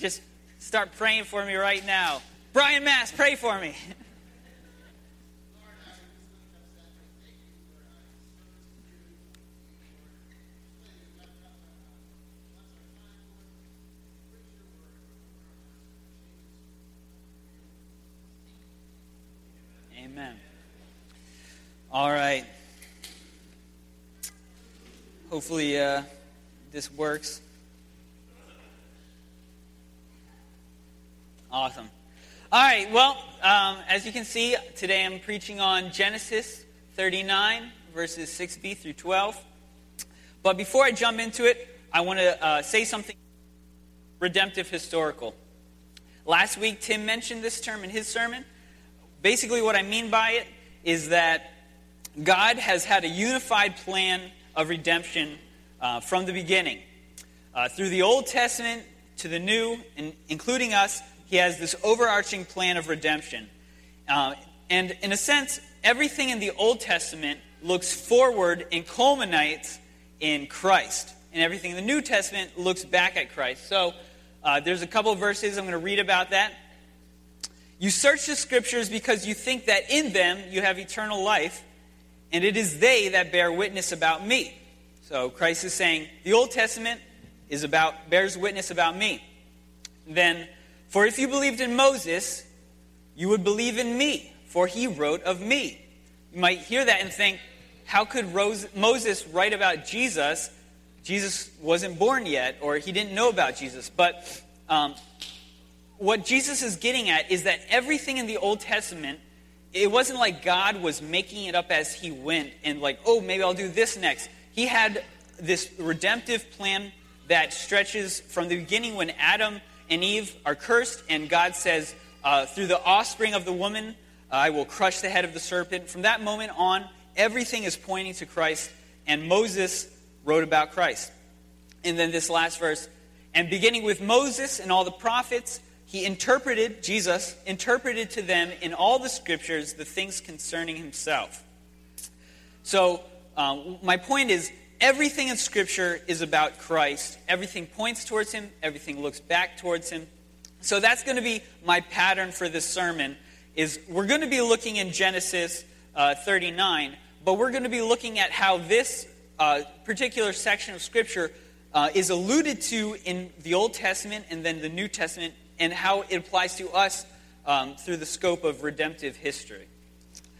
just start praying for me right now. Brian Mass, pray for me. Amen. All right. Hopefully, uh, this works. Awesome. All right, well, um, as you can see, today I'm preaching on Genesis 39, verses 6b through 12. But before I jump into it, I want to uh, say something redemptive historical. Last week, Tim mentioned this term in his sermon. Basically, what I mean by it is that God has had a unified plan of redemption uh, from the beginning. Uh, through the Old Testament to the New, and including us, he has this overarching plan of redemption. Uh, and in a sense, everything in the Old Testament looks forward and culminates in Christ. And everything in the New Testament looks back at Christ. So uh, there's a couple verses I'm going to read about that. You search the scriptures because you think that in them you have eternal life, and it is they that bear witness about me. So Christ is saying the Old Testament is about bears witness about me. Then for if you believed in Moses, you would believe in me, for he wrote of me. You might hear that and think, how could Rose, Moses write about Jesus? Jesus wasn't born yet, or he didn't know about Jesus. But um, what Jesus is getting at is that everything in the Old Testament, it wasn't like God was making it up as he went and like, oh, maybe I'll do this next. He had this redemptive plan that stretches from the beginning when Adam and Eve are cursed, and God says, uh, through the offspring of the woman, uh, I will crush the head of the serpent. From that moment on, everything is pointing to Christ, and Moses wrote about Christ. And then this last verse, and beginning with Moses and all the prophets, he interpreted, Jesus interpreted to them in all the scriptures the things concerning himself. So, um, my point is, Everything in Scripture is about Christ. Everything points towards Him, everything looks back towards Him. So that's going to be my pattern for this sermon is we're going to be looking in Genesis uh, 39, but we're going to be looking at how this uh, particular section of Scripture uh, is alluded to in the Old Testament and then the New Testament and how it applies to us um, through the scope of redemptive history.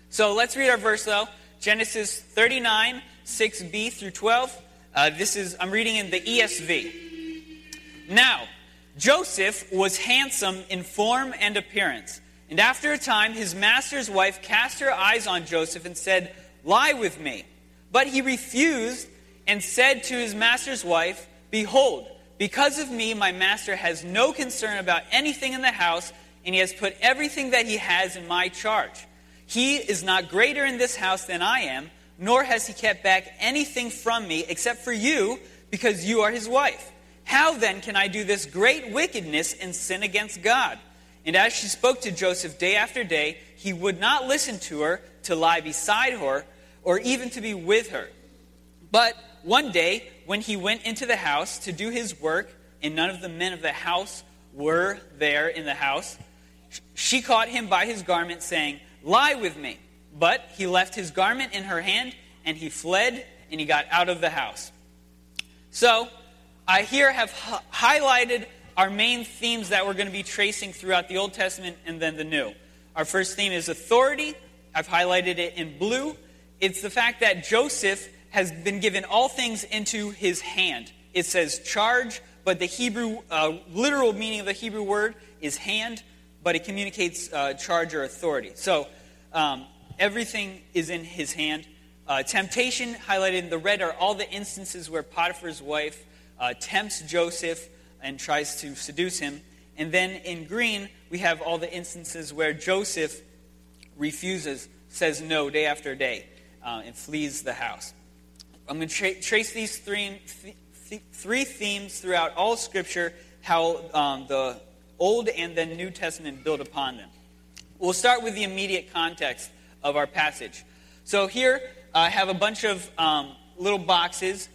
So let's read our verse, though. Genesis 39, 6b through 12. Uh, this is, I'm reading in the ESV. Now, Joseph was handsome in form and appearance. And after a time, his master's wife cast her eyes on Joseph and said, Lie with me. But he refused and said to his master's wife, Behold, because of me, my master has no concern about anything in the house, and he has put everything that he has in my charge. He is not greater in this house than I am nor has he kept back anything from me except for you, because you are his wife. How then can I do this great wickedness and sin against God? And as she spoke to Joseph day after day, he would not listen to her to lie beside her or even to be with her. But one day, when he went into the house to do his work, and none of the men of the house were there in the house, she caught him by his garment, saying, Lie with me. But he left his garment in her hand, and he fled, and he got out of the house. So, I here have highlighted our main themes that we're going to be tracing throughout the Old Testament and then the New. Our first theme is authority. I've highlighted it in blue. It's the fact that Joseph has been given all things into his hand. It says charge, but the Hebrew, uh, literal meaning of the Hebrew word is hand, but it communicates uh, charge or authority. So, um, Everything is in his hand. Uh, temptation, highlighted in the red, are all the instances where Potiphar's wife uh, tempts Joseph and tries to seduce him. And then in green, we have all the instances where Joseph refuses, says no day after day, uh, and flees the house. I'm going to tra- trace these three, th- th- three themes throughout all Scripture, how um, the Old and then New Testament build upon them. We'll start with the immediate context of our passage. So here I have a bunch of um, little boxes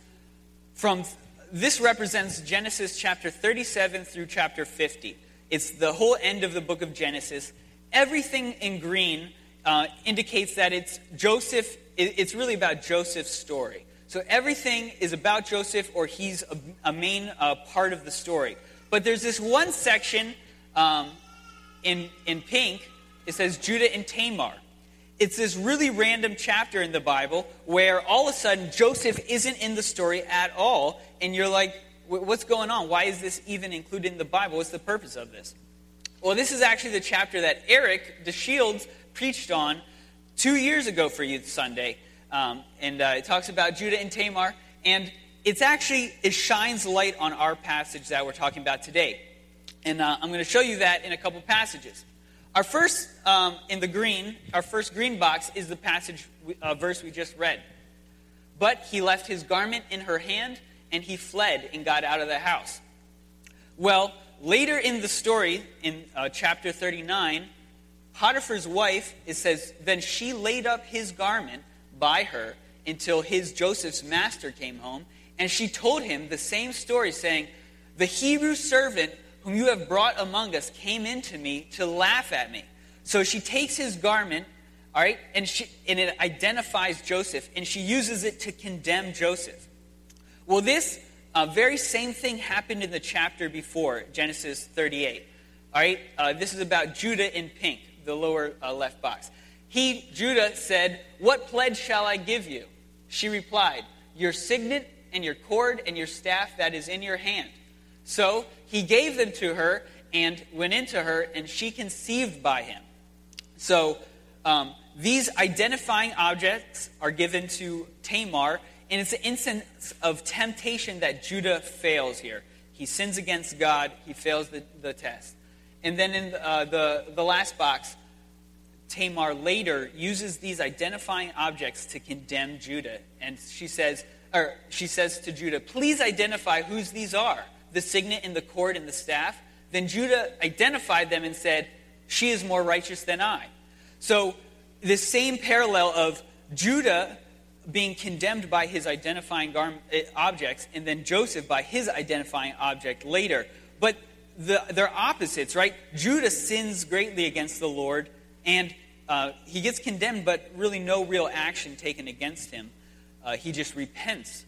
from this represents Genesis chapter 37 through chapter 50. It's the whole end of the book of Genesis. Everything in green uh, indicates that it's Joseph, it's really about Joseph's story. So everything is about Joseph, or he's a, a main uh, part of the story. But there's this one section um, in, in pink, it says Judah and Tamar. It's this really random chapter in the Bible where all of a sudden Joseph isn't in the story at all, and you're like, what's going on? Why is this even included in the Bible? What's the purpose of this? Well, this is actually the chapter that Eric DeShields preached on two years ago for Youth Sunday. Um, and uh, it talks about Judah and Tamar. And it's actually, it shines light on our passage that we're talking about today. And uh, I'm going to show you that in a couple passages. Our first, um, in the green, our first green box is the passage, uh, verse we just read. But he left his garment in her hand, and he fled and got out of the house. Well, later in the story, in uh, chapter 39, Potiphar's wife, it says, then she laid up his garment by her until his Joseph's master came home, and she told him the same story, saying, The Hebrew servant whom you have brought among us came in to me to laugh at me. So she takes his garment, all right, and, she, and it identifies Joseph, and she uses it to condemn Joseph. Well, this uh, very same thing happened in the chapter before, Genesis 38. All right, uh, this is about Judah in pink, the lower uh, left box. He, Judah, said, What pledge shall I give you? She replied, Your signet and your cord and your staff that is in your hand. So he gave them to her and went into her, and she conceived by him. So um, these identifying objects are given to Tamar, and it's an instance of temptation that Judah fails here. He sins against God, he fails the, the test. And then in uh, the, the last box, Tamar later uses these identifying objects to condemn Judah. And she says, or she says to Judah, please identify whose these are the signet and the cord and the staff, then Judah identified them and said, She is more righteous than I. So, this same parallel of Judah being condemned by his identifying eh, objects, and then Joseph by his identifying object later. But the, they're opposites, right? Judah sins greatly against the Lord, and uh, he gets condemned, but really no real action taken against him. Uh, he just repents.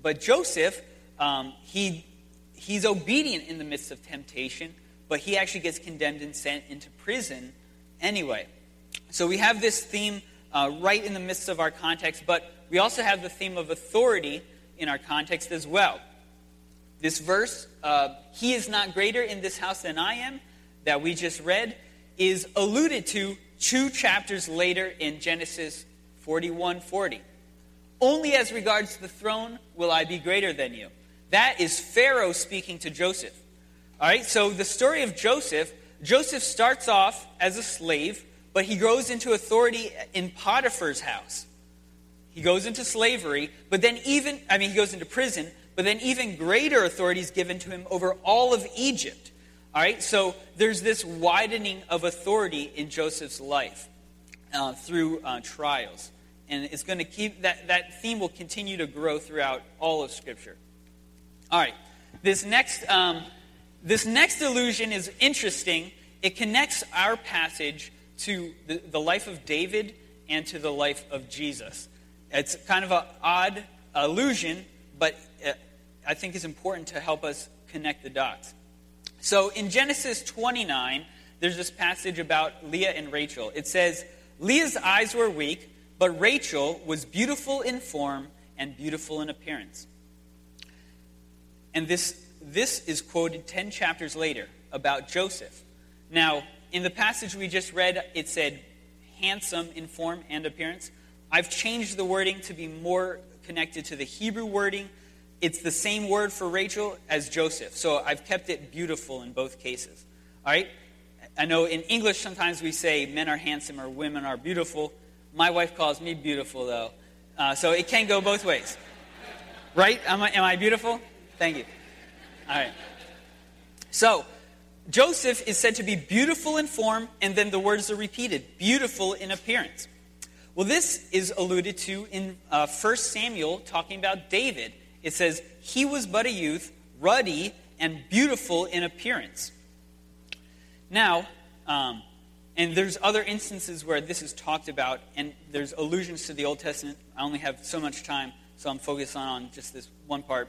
But Joseph, um, he he's obedient in the midst of temptation, but he actually gets condemned and sent into prison anyway. So we have this theme uh, right in the midst of our context, but we also have the theme of authority in our context as well. This verse, uh, he is not greater in this house than I am, that we just read, is alluded to two chapters later in Genesis 41 40. Only as regards the throne will I be greater than you. That is Pharaoh speaking to Joseph. All right, so the story of Joseph Joseph starts off as a slave, but he grows into authority in Potiphar's house. He goes into slavery, but then even, I mean, he goes into prison, but then even greater authority is given to him over all of Egypt. All right, so there's this widening of authority in Joseph's life uh, through uh, trials. And it's going to keep, that, that theme will continue to grow throughout all of Scripture. All right. This next, um, this next allusion is interesting. It connects our passage to the, the life of David and to the life of Jesus. It's kind of an odd allusion, but uh, I think it's important to help us connect the dots. So in Genesis 29, there's this passage about Leah and Rachel. It says, Leah's eyes were weak, but Rachel was beautiful in form and beautiful in appearance. And this, this is quoted 10 chapters later about Joseph. Now, in the passage we just read, it said handsome in form and appearance. I've changed the wording to be more connected to the Hebrew wording. It's the same word for Rachel as Joseph. So I've kept it beautiful in both cases. All right? I know in English sometimes we say men are handsome or women are beautiful. My wife calls me beautiful, though. Uh, so it can go both ways. Right? Am I, am I beautiful? Thank you. All right. So, Joseph is said to be beautiful in form, and then the words are repeated beautiful in appearance. Well, this is alluded to in uh, 1 Samuel, talking about David. it says, He was but a youth, ruddy and beautiful in appearance. Now, um, and there's other instances where this is talked about, and there's allusions to the Old Testament. I only have so much time, so I'm focused on just this one part.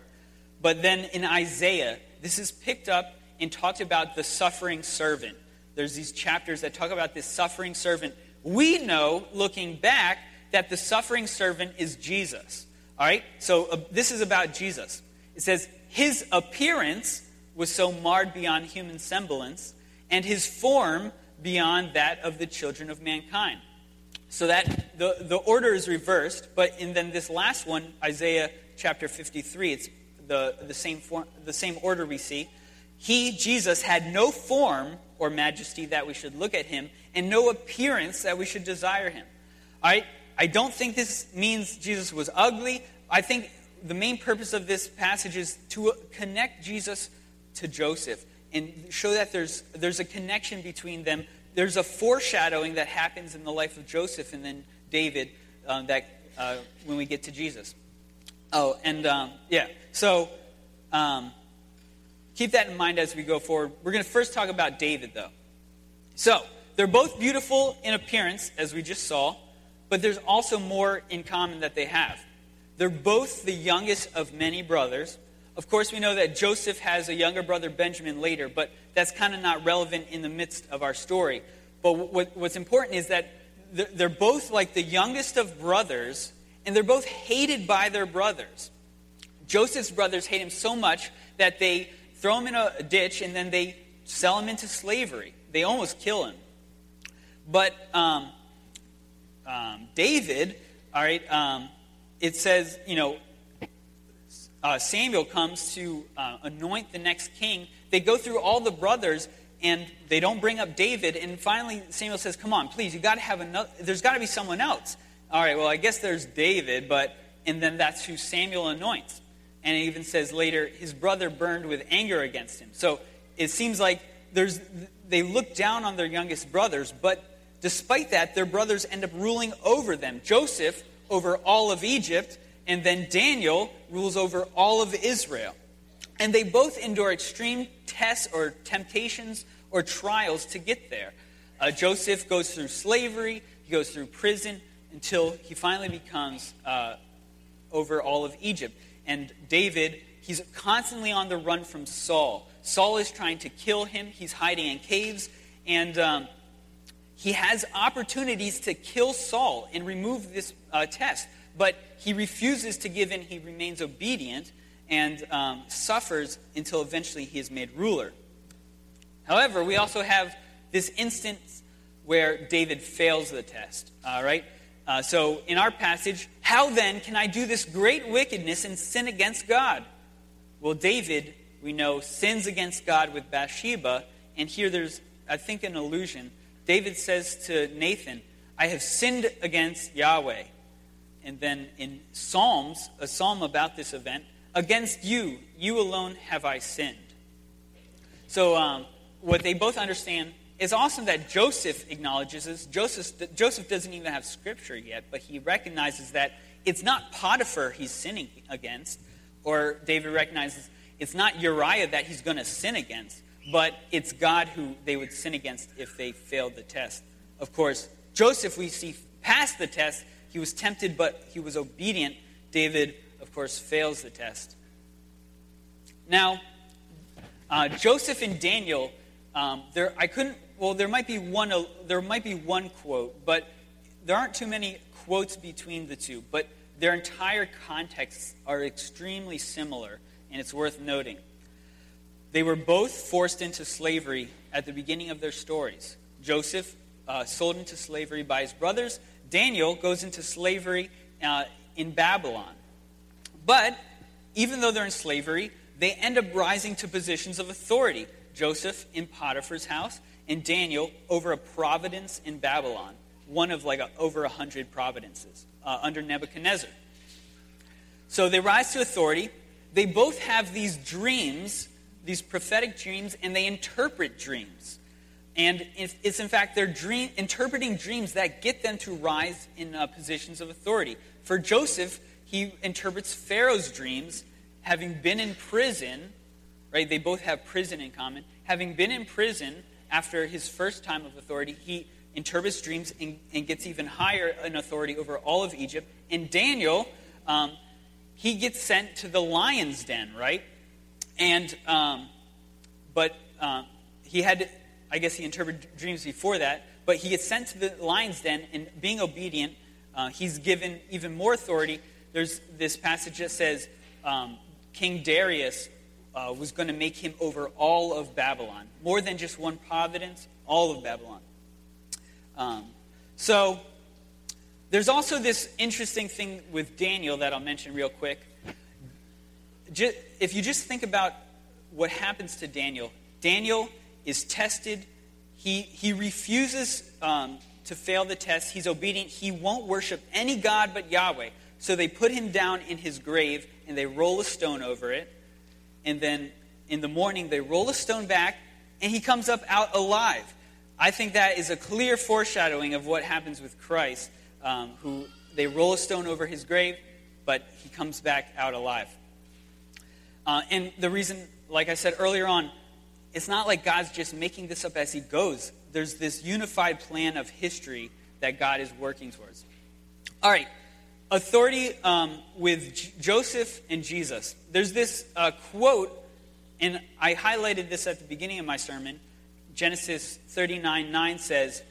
But then in Isaiah, this is picked up and talked about the suffering servant. There's these chapters that talk about this suffering servant. We know, looking back, that the suffering servant is Jesus. All right? So uh, this is about Jesus. It says, His appearance was so marred beyond human semblance, and his form beyond that of the children of mankind. So that the, the order is reversed, but in then this last one, Isaiah chapter 53, it's the, the, same form, the same order we see. He, Jesus, had no form or majesty that we should look at him, and no appearance that we should desire him. Right? I don't think this means Jesus was ugly. I think the main purpose of this passage is to connect Jesus to Joseph and show that there's, there's a connection between them. There's a foreshadowing that happens in the life of Joseph and then David um, that uh, when we get to Jesus. Oh, and um, yeah, so um, keep that in mind as we go forward. We're going to first talk about David, though. So they're both beautiful in appearance, as we just saw, but there's also more in common that they have. They're both the youngest of many brothers. Of course, we know that Joseph has a younger brother, Benjamin, later, but that's kind of not relevant in the midst of our story. But what, what's important is that they're both like the youngest of brothers, and they're both hated by their brothers. Joseph's brothers hate him so much that they throw him in a ditch and then they sell him into slavery. They almost kill him. But um, um, David, all right, um, it says, you know, uh, Samuel comes to uh, anoint the next king, they go through all the brothers and they don't bring up David. And finally, Samuel says, "Come on, please, you got to have another. There's got to be someone else." All right, well, I guess there's David, but and then that's who Samuel anoints. And it even says later, his brother burned with anger against him. So it seems like there's they look down on their youngest brothers, but despite that, their brothers end up ruling over them. Joseph over all of Egypt, and then Daniel rules over all of Israel. And they both endure extreme tests or temptations or trials to get there. Uh, Joseph goes through slavery, he goes through prison until he finally becomes uh, over all of Egypt. And David, he's constantly on the run from Saul. Saul is trying to kill him, he's hiding in caves, and um, he has opportunities to kill Saul and remove this uh, test. But he refuses to give in, he remains obedient and um, suffers until eventually he is made ruler. However, we also have this instance where David fails the test. All right? Uh, so in our passage, how then can I do this great wickedness and sin against God? Well, David, we know, sins against God with Bathsheba, and here there's, I think, an allusion. David says to Nathan, I have sinned against Yahweh. And then in Psalms, a psalm about this event, against you, you alone have I sinned. So, um, what they both understand is awesome that Joseph acknowledges this. Joseph, Joseph doesn't even have scripture yet, but he recognizes that it's not Potiphar he's sinning against, or David recognizes it's not Uriah that he's going to sin against, but it's God who they would sin against if they failed the test. Of course, Joseph, we see past the test, he was tempted, but he was obedient. David, of course, fails the test. Now, uh, Joseph and Daniel, um, there I couldn't. Well, there might be one. There might be one quote, but there aren't too many quotes between the two. But their entire contexts are extremely similar, and it's worth noting. They were both forced into slavery at the beginning of their stories. Joseph uh, sold into slavery by his brothers. Daniel goes into slavery uh, in Babylon. But even though they're in slavery, they end up rising to positions of authority. Joseph in Potiphar's house, and Daniel over a providence in Babylon, one of like a, over a hundred providences uh, under Nebuchadnezzar. So they rise to authority. They both have these dreams, these prophetic dreams, and they interpret dreams. And it's in fact their dream, interpreting dreams that get them to rise in uh, positions of authority. For Joseph, he interprets Pharaoh's dreams having been in prison, right? They both have prison in common. Having been in prison after his first time of authority, he interprets dreams and, and gets even higher in authority over all of Egypt. And Daniel, um, he gets sent to the lion's den, right? And, um, but um, he had, I guess he interpreted dreams before that, but he gets sent to the lion's den, and being obedient, uh, he's given even more authority. There's this passage that says um, King Darius uh, was going to make him over all of Babylon, more than just one providence, all of Babylon. Um, so there's also this interesting thing with Daniel that I'll mention real quick. Just, if you just think about what happens to Daniel, Daniel is tested. He, he refuses um, to fail the test. He's obedient. He won't worship any God but Yahweh. So they put him down in his grave and they roll a stone over it. And then in the morning, they roll a stone back and he comes up out alive. I think that is a clear foreshadowing of what happens with Christ, um, who they roll a stone over his grave, but he comes back out alive. Uh, and the reason, like I said earlier on, it's not like God's just making this up as he goes. There's this unified plan of history that God is working towards. All right, authority um, with J- Joseph and Jesus. There's this uh, quote, and I highlighted this at the beginning of my sermon Genesis 39 9 says,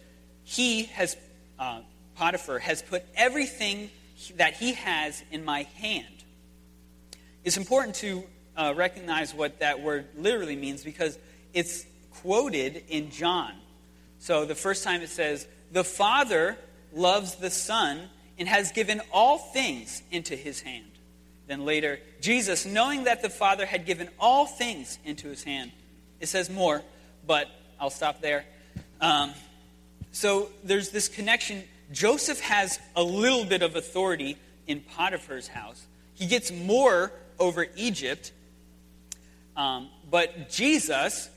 He has, uh, Potiphar, has put everything that he has in my hand. It's important to uh, recognize what that word literally means because it's quoted in John. So the first time it says, The Father loves the Son and has given all things into his hand. Then later, Jesus, knowing that the Father had given all things into his hand, it says more, but I'll stop there. Um, so there's this connection. Joseph has a little bit of authority in Potiphar's house. He gets more over Egypt. Um, but Jesus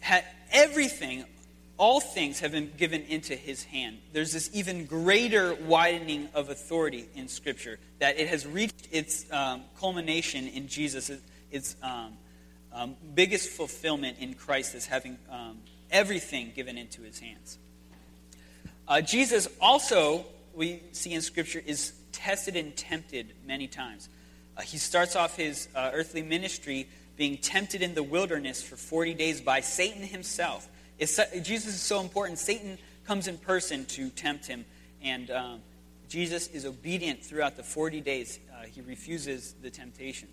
had everything, all things have been given into his hand. There's this even greater widening of authority in Scripture that it has reached its um, culmination in Jesus. Its um, um, biggest fulfillment in Christ is having um, everything given into his hands. Uh, Jesus also, we see in Scripture, is tested and tempted many times. Uh, he starts off his uh, earthly ministry being tempted in the wilderness for 40 days by Satan himself. Jesus is so important. Satan comes in person to tempt him, and um, Jesus is obedient throughout the 40 days. Uh, he refuses the temptation.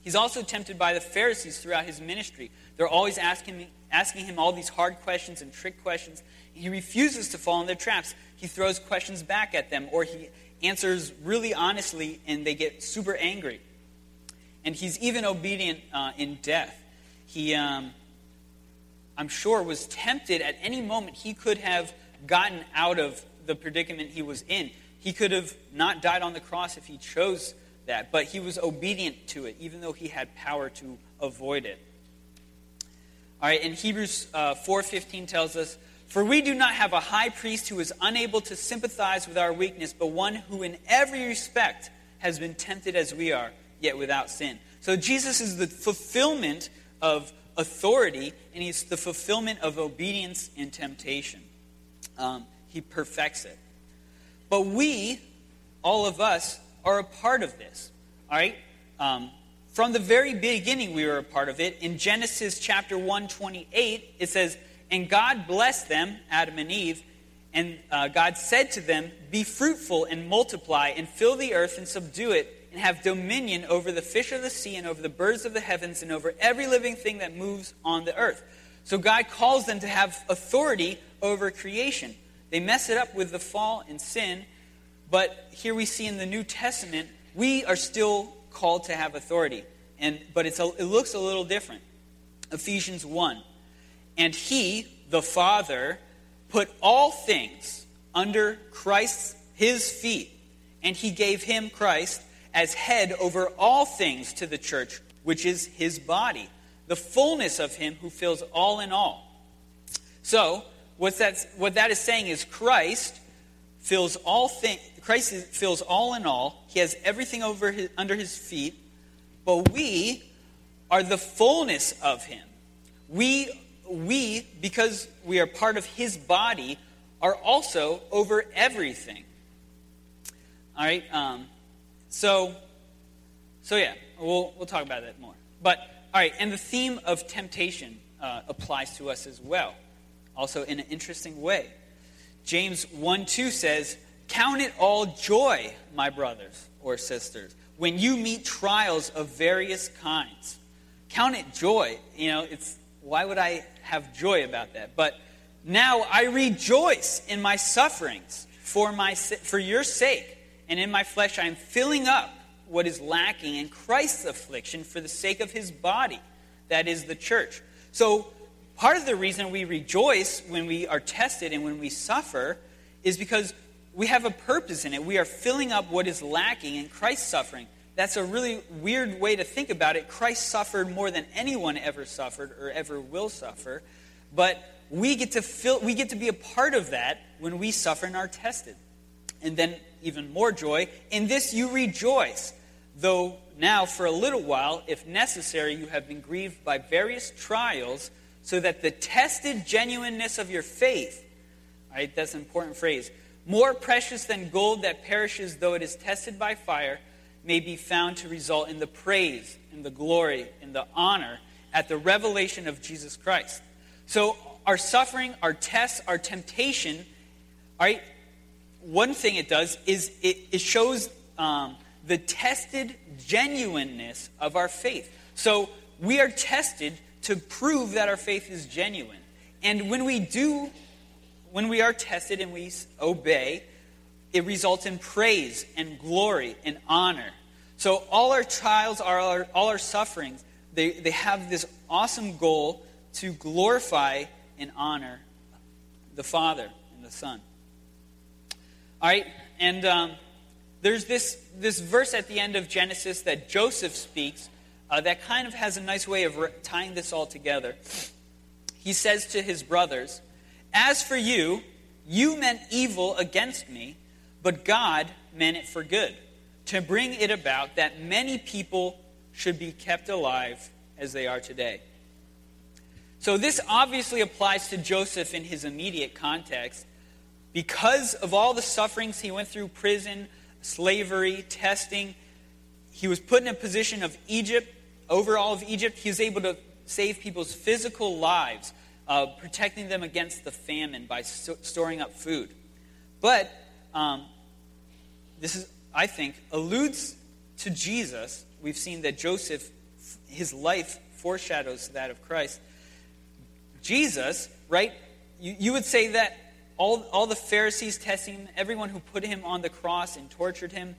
He's also tempted by the Pharisees throughout his ministry. They're always asking, asking him all these hard questions and trick questions. He refuses to fall in their traps. He throws questions back at them, or he answers really honestly, and they get super angry. And he's even obedient uh, in death. He, um, I'm sure, was tempted at any moment. He could have gotten out of the predicament he was in. He could have not died on the cross if he chose that, but he was obedient to it, even though he had power to avoid it. All right, in Hebrews uh, 4.15 tells us, For we do not have a high priest who is unable to sympathize with our weakness, but one who in every respect has been tempted as we are, yet without sin. So Jesus is the fulfillment of authority, and he's the fulfillment of obedience in temptation. Um, he perfects it. But we, all of us, are a part of this. All right? Um, from the very beginning, we were a part of it. In Genesis chapter 1, 28, it says, And God blessed them, Adam and Eve, and uh, God said to them, Be fruitful and multiply, and fill the earth and subdue it, and have dominion over the fish of the sea, and over the birds of the heavens, and over every living thing that moves on the earth. So God calls them to have authority over creation. They mess it up with the fall and sin, but here we see in the New Testament, we are still called to have authority. And, but it's a, it looks a little different. Ephesians 1. And he, the Father, put all things under Christ's his feet, and he gave him, Christ, as head over all things to the church, which is his body, the fullness of him who fills all in all. So, what's that, what that is saying is Christ fills all things Christ fills all in all. He has everything over his, under his feet. but we are the fullness of him. We, we, because we are part of his body, are also over everything. All right? Um, so, so yeah, we'll, we'll talk about that more. But, all right, and the theme of temptation uh, applies to us as well, also in an interesting way. James 1 2 says, Count it all joy, my brothers or sisters, when you meet trials of various kinds. Count it joy. You know, it's why would I have joy about that? But now I rejoice in my sufferings for my for your sake, and in my flesh I am filling up what is lacking in Christ's affliction for the sake of his body, that is the church. So, part of the reason we rejoice when we are tested and when we suffer is because we have a purpose in it. We are filling up what is lacking in Christ's suffering. That's a really weird way to think about it. Christ suffered more than anyone ever suffered or ever will suffer. But we get to fill, we get to be a part of that when we suffer and are tested. And then even more joy, in this you rejoice, though now for a little while, if necessary, you have been grieved by various trials, so that the tested genuineness of your faith, right, that's an important phrase, more precious than gold that perishes though it is tested by fire, may be found to result in the praise, in the glory, in the honor at the revelation of Jesus Christ. So, our suffering, our tests, our temptation, right? One thing it does is it, it shows um, the tested genuineness of our faith. So, we are tested to prove that our faith is genuine. And when we do when we are tested and we obey, it results in praise and glory and honor. So all our trials, all our, all our sufferings, they, they have this awesome goal to glorify and honor the Father and the Son. All right, and um, there's this, this verse at the end of Genesis that Joseph speaks uh, that kind of has a nice way of re- tying this all together. He says to his brothers, as for you, you meant evil against me, but God meant it for good, to bring it about that many people should be kept alive as they are today. So, this obviously applies to Joseph in his immediate context. Because of all the sufferings he went through prison, slavery, testing he was put in a position of Egypt, over all of Egypt. He was able to save people's physical lives uh, protecting them against the famine by st- storing up food. But um, this is, I think, alludes to Jesus. We've seen that Joseph, his life foreshadows that of Christ. Jesus, right? You, you would say that all, all the Pharisees testing him, everyone who put him on the cross and tortured him,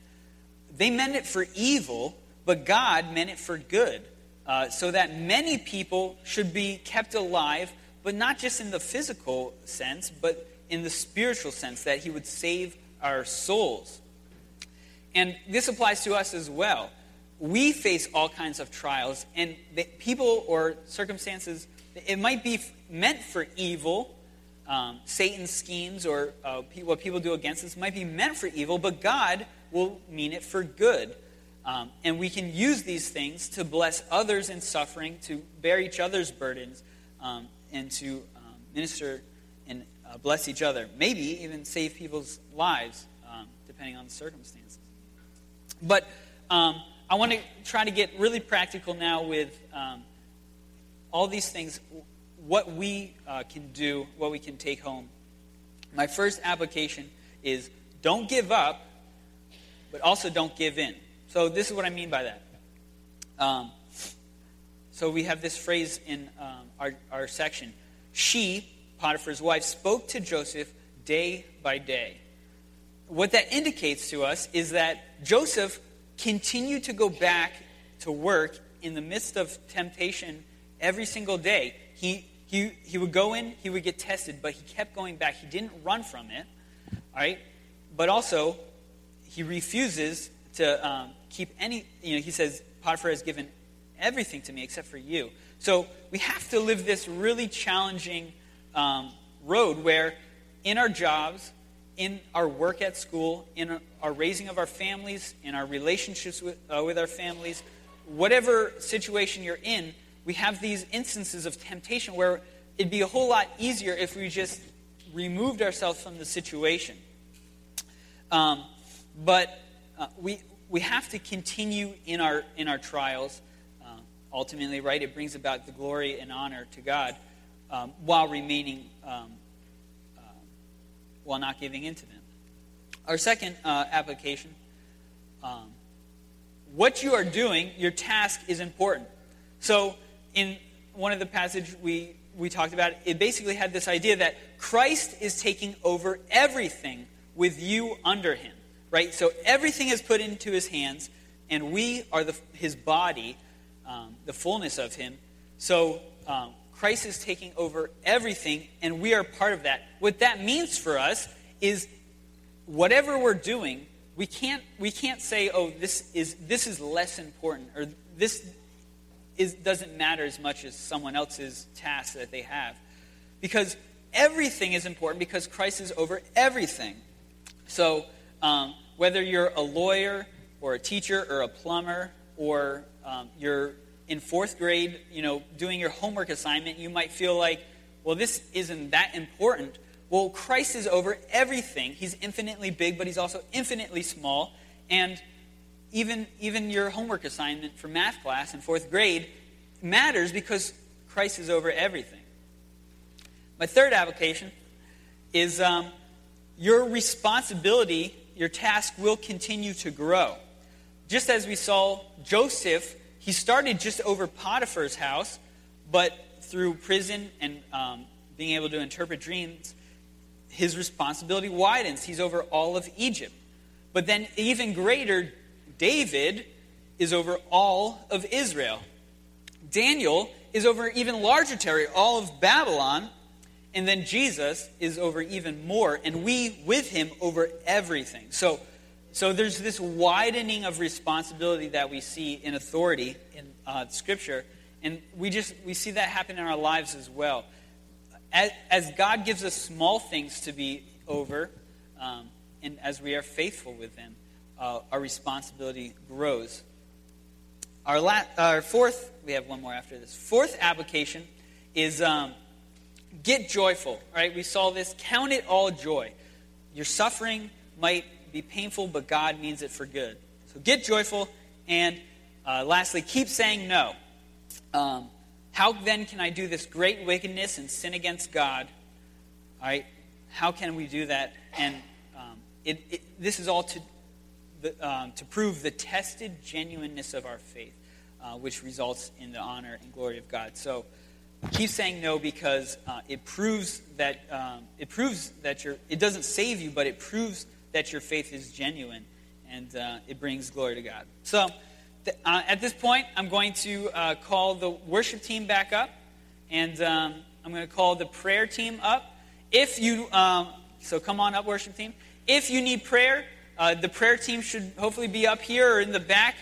they meant it for evil, but God meant it for good, uh, so that many people should be kept alive but not just in the physical sense, but in the spiritual sense, that He would save our souls. And this applies to us as well. We face all kinds of trials, and people or circumstances, it might be meant for evil. Um, Satan's schemes or uh, what people do against us might be meant for evil, but God will mean it for good. Um, and we can use these things to bless others in suffering, to bear each other's burdens, um, and to um, minister and uh, bless each other. Maybe even save people's lives, um, depending on the circumstances. But um, I want to try to get really practical now with all these things, what we uh, can do, what we can take home. My first application is don't give up, but also don't give in. So, this is what I mean by that. Um, so we have this phrase in um, our, our section. She, Potiphar's wife, spoke to Joseph day by day. What that indicates to us is that Joseph continued to go back to work in the midst of temptation every single day. He, he, he would go in, he would get tested, but he kept going back. He didn't run from it, all right? But also, he refuses to um, keep any, you know, he says, Potiphar has given everything to me except for you. So we have to live this really challenging um, road where in our jobs, in our work at school, in our raising of our families, in our relationships with, uh, with our families, whatever situation you're in, we have these instances of temptation where it'd be a whole lot easier if we just removed ourselves from the situation. Um, but uh, we, we have to continue in our, in our trials. Uh, ultimately, right, it brings about the glory and honor to God um, while remaining, um, uh, while not giving in to them. Our second uh, application um, what you are doing, your task is important. So, in one of the passage we, we talked about, it basically had this idea that Christ is taking over everything with you under him, right? So everything is put into his hands, and we are the, his body, um, the fullness of him. So um, Christ is taking over everything, and we are part of that. What that means for us is whatever we're doing, we can't, we can't say, oh, this is, this is less important, or this is, doesn't matter as much as someone else's task that they have. Because everything is important because Christ is over everything. So, um, whether you're a lawyer or a teacher or a plumber or um, you're in fourth grade, you know, doing your homework assignment, you might feel like, well, this isn't that important. Well, Christ is over everything. He's infinitely big, but he's also infinitely small. And even, even your homework assignment for math class in fourth grade matters because Christ is over everything. My third application is um, your responsibility, your task will continue to grow. Just as we saw Joseph, he started just over Potiphar's house, but through prison and um, being able to interpret dreams, his responsibility widens. He's over all of Egypt. But then, even greater, David is over all of Israel. Daniel is over even larger territory, all of Babylon. And then Jesus is over even more, and we with him over everything. So, so there's this widening of responsibility that we see in authority in uh, Scripture, and we just we see that happen in our lives as well as, as God gives us small things to be over, um, and as we are faithful with them, uh, our responsibility grows. Our, la- our fourth, we have one more after this. Fourth application is um, get joyful. Right? We saw this. Count it all joy. Your suffering might be painful, but God means it for good. So get joyful, and uh, lastly, keep saying no. Um, how then can I do this great wickedness and sin against God? All right, how can we do that? And um, it, it, this is all to, the, um, to prove the tested genuineness of our faith, uh, which results in the honor and glory of God. So keep saying no because uh, it proves that um, it proves that your it doesn't save you, but it proves that your faith is genuine, and uh, it brings glory to God. So. Uh, at this point, I'm going to uh, call the worship team back up, and um, I'm going to call the prayer team up. If you, um, so come on up, worship team. If you need prayer, uh, the prayer team should hopefully be up here or in the back.